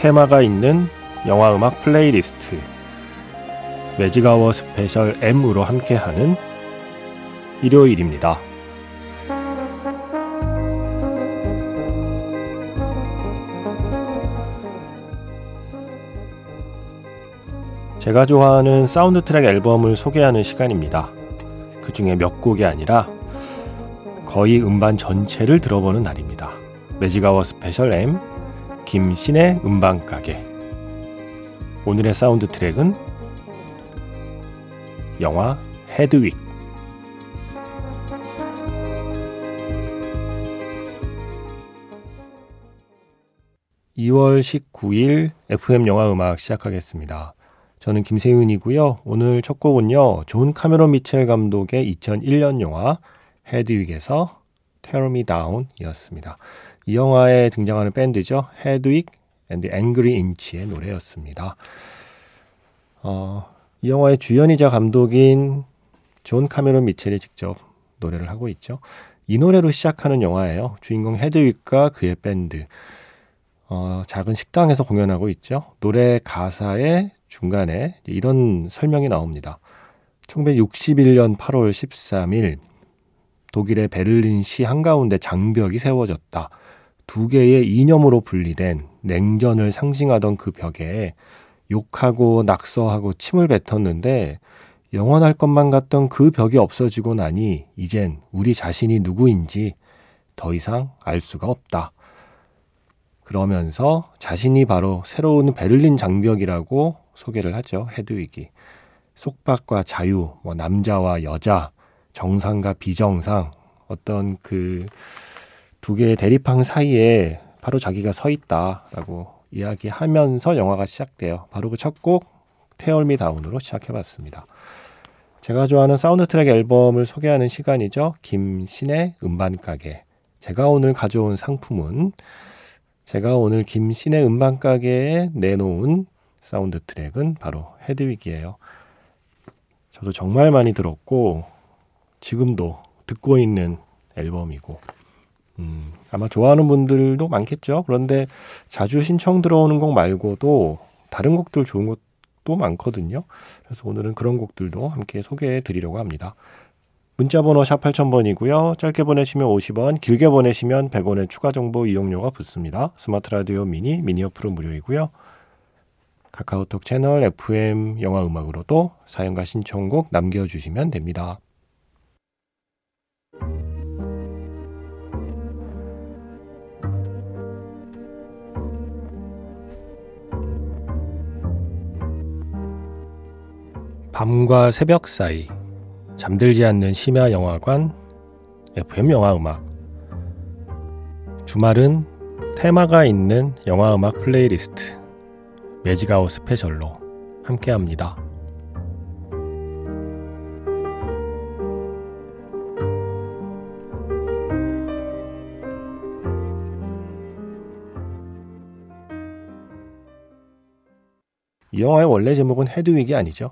테마가 있는 영화 음악 playlist Magic Hour Special M으로 함께하는 일요일입니다. 제가 좋아하는 사운드 트랙 앨범을 소개하는 시간입니다. 그 중에 몇 곡이 아니라 거의 음반 전체를 들어보는 날입니다. 매직아워 스페셜 M 김신의 음반가게 오늘의 사운드 트랙은 영화 헤드윅 2월 19일 FM 영화 음악 시작하겠습니다. 저는 김세윤이고요. 오늘 첫 곡은요. 존 카메론 미첼 감독의 2001년 영화 헤드윅에서 Tear Me Down이었습니다. 이 영화에 등장하는 밴드죠. Hedwig and Angry Inch의 노래였습니다. 어, 이 영화의 주연이자 감독인 존 카메론 미첼이 직접 노래를 하고 있죠. 이 노래로 시작하는 영화예요. 주인공 헤드윅과 그의 밴드. 어, 작은 식당에서 공연하고 있죠. 노래 가사의 중간에 이런 설명이 나옵니다. 1961년 8월 13일 독일의 베를린 시 한가운데 장벽이 세워졌다. 두 개의 이념으로 분리된 냉전을 상징하던 그 벽에 욕하고 낙서하고 침을 뱉었는데 영원할 것만 같던 그 벽이 없어지고 나니 이젠 우리 자신이 누구인지 더 이상 알 수가 없다. 그러면서 자신이 바로 새로운 베를린 장벽이라고 소개를 하죠. 헤드윅이. 속박과 자유, 뭐 남자와 여자, 정상과 비정상, 어떤 그 두 개의 대립항 사이에 바로 자기가 서 있다라고 이야기하면서 영화가 시작돼요. 바로 그 첫 곡 Tear Me Down으로 시작해봤습니다. 제가 좋아하는 사운드 트랙 앨범을 소개하는 시간이죠. 김씨네 음반 가게. 제가 오늘 가져온 상품은 제가 오늘 김씨네 음반 가게에 내놓은 사운드 트랙은 바로 헤드윅이에요. 저도 정말 많이 들었고 지금도 듣고 있는 앨범이고 음, 아마 좋아하는 분들도 많겠죠. 그런데 자주 신청 들어오는 곡 말고도 다른 곡들 좋은 것도 많거든요. 그래서 오늘은 그런 곡들도 함께 소개해 드리려고 합니다. 문자 번호 샵 8000번이고요. 짧게 보내시면 50원, 길게 보내시면 100원의 추가 정보 이용료가 붙습니다. 스마트 라디오 미니, 미니 어플은 무료이고요. 카카오톡 채널 FM 영화 음악으로도 사연과 신청곡 남겨주시면 됩니다. 밤과 새벽 사이 잠들지 않는 심야 영화관 FM 영화 음악 주말은 테마가 있는 영화 음악 playlist Magic Hour Special로 함께합니다. 이 영화의 원래 제목은 헤드윅이 아니죠.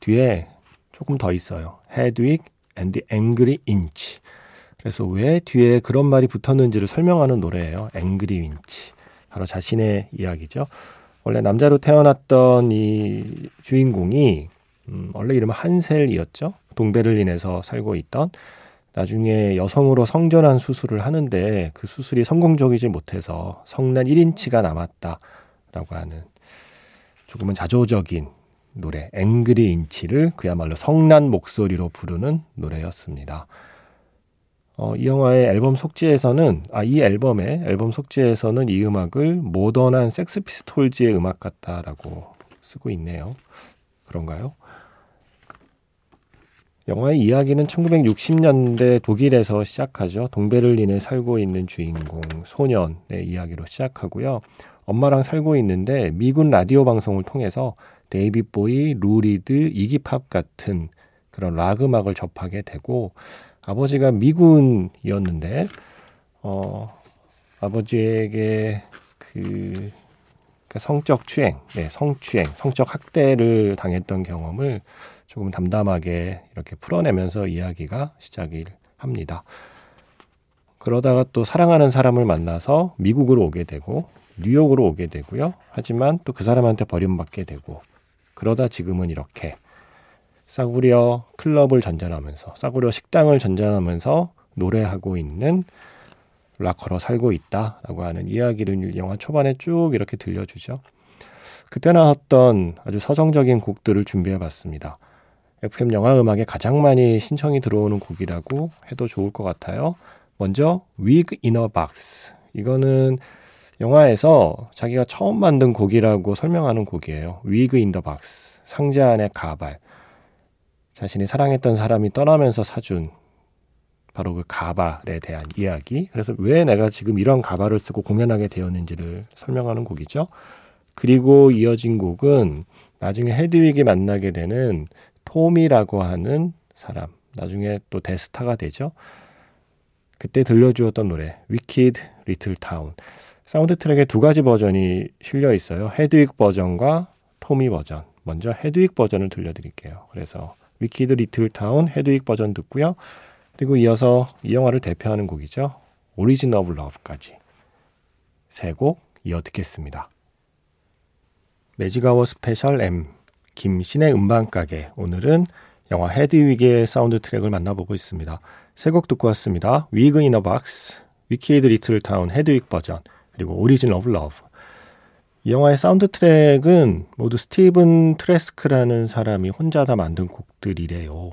뒤에 조금 더 있어요. Hedwig and the Angry Inch. 그래서 왜 뒤에 그런 말이 붙었는지를 설명하는 노래예요. Angry Inch. 바로 자신의 이야기죠. 원래 남자로 태어났던 이 주인공이 음, 원래 이름은 한셀이었죠. 동베를린에서 살고 있던 나중에 여성으로 성전환 수술을 하는데 그 수술이 성공적이지 못해서 성난 1인치가 남았다라고 하는 조금은 자조적인 노래 앵그리 인치를 그야말로 성난 목소리로 부르는 노래였습니다. 어, 이 영화의 앨범 속지에서는 아 이 앨범의 앨범 속지에서는 이 음악을 모던한 섹스피스톨즈의 음악 같다라고 쓰고 있네요. 그런가요? 영화의 이야기는 1960년대 독일에서 시작하죠. 동베를린에 살고 있는 주인공 소년의 이야기로 시작하고요. 엄마랑 살고 있는데 미군 라디오 방송을 통해서 데이빗 보위, 루 리드, 이기 팝 같은 그런 락 음악을 접하게 되고 아버지가 미군이었는데 어 아버지에게 그 그러니까 성적 추행, 네, 성추행, 성적 학대를 당했던 경험을 조금 담담하게 이렇게 풀어내면서 이야기가 시작을 합니다. 그러다가 또 사랑하는 사람을 만나서 미국으로 오게 되고 뉴욕으로 오게 되고요. 하지만 또 그 사람한테 버림받게 되고 그러다 지금은 이렇게 싸구려 클럽을 전전하면서 싸구려 식당을 전전하면서 노래하고 있는 락커로 살고 있다라고 하는 이야기를 영화 초반에 쭉 이렇게 들려주죠. 그때 나왔던 아주 서정적인 곡들을 준비해 봤습니다. FM 영화 음악에 가장 많이 신청이 들어오는 곡이라고 해도 좋을 것 같아요. 먼저 Wig in a Box. 이거는 영화에서 자기가 처음 만든 곡이라고 설명하는 곡이에요. Wig in the Box. 상자 안에 가발. 자신이 사랑했던 사람이 떠나면서 사준 바로 그 가발에 대한 이야기. 그래서 왜 내가 지금 이런 가발을 쓰고 공연하게 되었는지를 설명하는 곡이죠. 그리고 이어진 곡은 나중에 헤드윅이 만나게 되는 톰이라고 하는 사람. 나중에 또 데스타가 되죠. 그때 들려주었던 노래 Wicked Little Town. 사운드 트랙에 두 가지 버전이 실려 있어요. 헤드윅 버전과 토미 버전. 먼저 헤드윅 버전을 들려드릴게요. 그래서 Wicked Little Town 헤드윅 버전 듣고요. 그리고 이어서 이 영화를 대표하는 곡이죠. Origin of Love까지 세 곡 이어 듣겠습니다. 매지가워 스페셜 M 김신의 음반가게 오늘은 영화 헤드윅의 사운드 트랙을 만나보고 있습니다. 세 곡 듣고 왔습니다. Wig in a Box, Wicked Little Town 헤드윅 버전, 그리고 Origin of Love. 이 영화의 사운드 트랙은 모두 스티븐 트레스크라는 사람이 혼자 다 만든 곡들이래요.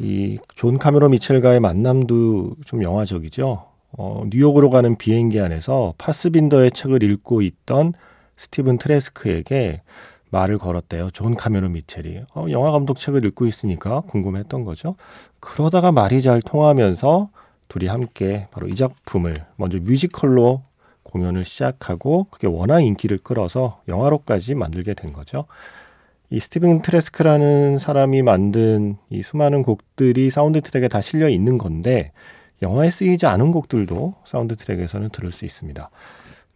이 존 카메론 미첼과의 만남도 좀 영화적이죠. 어, 뉴욕으로 가는 비행기 안에서 파스빈더의 책을 읽고 있던 스티븐 트레스크에게 말을 걸었대요. 존 카메론 미첼이. 어, 영화 감독 책을 읽고 있으니까 궁금했던 거죠. 그러다가 말이 잘 통하면서 둘이 함께 바로 이 작품을 먼저 뮤지컬로 공연을 시작하고 그게 워낙 인기를 끌어서 영화로까지 만들게 된 거죠. 이 스티븐 트레스크라는 사람이 만든 이 수많은 곡들이 사운드 트랙에 다 실려 있는 건데 영화에 쓰이지 않은 곡들도 사운드 트랙에서는 들을 수 있습니다.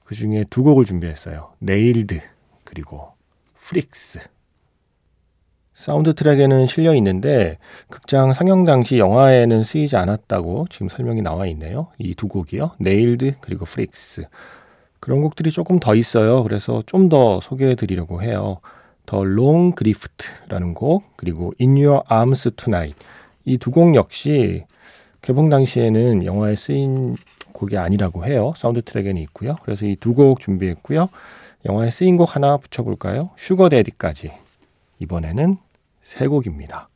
그 중에 두 곡을 준비했어요. Nailed 그리고 Freaks. 사운드 트랙에는 실려 있는데 극장 상영 당시 영화에는 쓰이지 않았다고 지금 설명이 나와 있네요. 이 두 곡이요. Nailed 그리고 Freaks. 그런 곡들이 조금 더 있어요. 그래서 좀 더 소개해 드리려고 해요. The Long Grift라는 곡 그리고 In Your Arms Tonight 이 두 곡 역시 개봉 당시에는 영화에 쓰인 곡이 아니라고 해요. 사운드 트랙에는 있고요. 그래서 이 두 곡 준비했고요. 영화에 쓰인 곡 하나 붙여볼까요? Sugar Daddy까지 이번에는 세 곡입니다.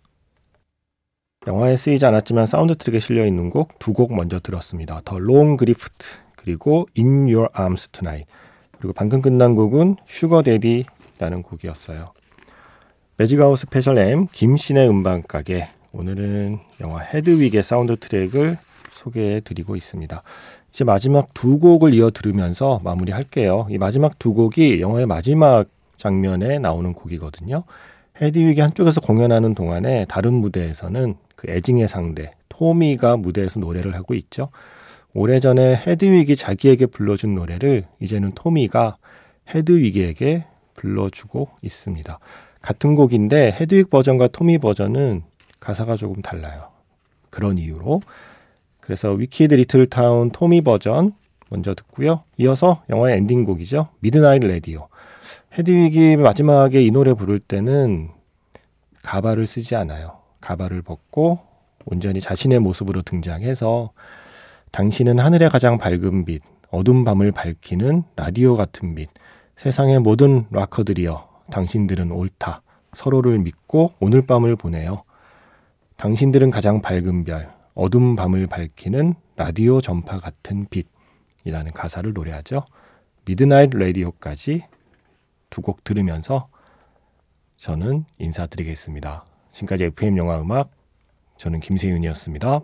영화에 쓰이지 않았지만 사운드 트랙에 실려 있는 곡 두 곡 먼저 들었습니다. The Long Grift 그리고 In Your Arms Tonight 그리고 방금 끝난 곡은 Sugar Daddy 라는 곡이었어요. 매직아웃 스페셜 M 김신의 음반 가게 오늘은 영화 헤드윅의 사운드 트랙을 소개해 드리고 있습니다. 이제 마지막 두 곡을 이어 들으면서 마무리할게요. 이 마지막 두 곡이 영화의 마지막 장면에 나오는 곡이거든요. 헤드윅이 한쪽에서 공연하는 동안에 다른 무대에서는 그 애증의 상대 토미가 무대에서 노래를 하고 있죠. 오래전에 헤드윅이 자기에게 불러준 노래를 이제는 토미가 헤드윅에게 불러주고 있습니다. 같은 곡인데 헤드윅 버전과 토미 버전은 가사가 조금 달라요. 그런 이유로 그래서 Wicked Little Town 토미 버전 먼저 듣고요. 이어서 영화의 엔딩곡이죠. Midnight Radio. 헤드윅이 마지막에 이 노래 부를 때는 가발을 쓰지 않아요. 가발을 벗고 온전히 자신의 모습으로 등장해서 당신은 하늘의 가장 밝은 빛, 어두운 밤을 밝히는 라디오 같은 빛, 세상의 모든 락커들이여 당신들은 옳다. 서로를 믿고 오늘 밤을 보내요. 당신들은 가장 밝은 별, 어두운 밤을 밝히는 라디오 전파 같은 빛이라는 가사를 노래하죠. Midnight Radio까지 두 곡 들으면서 저는 인사드리겠습니다. 지금까지 FM 영화 음악 저는 김세윤이었습니다.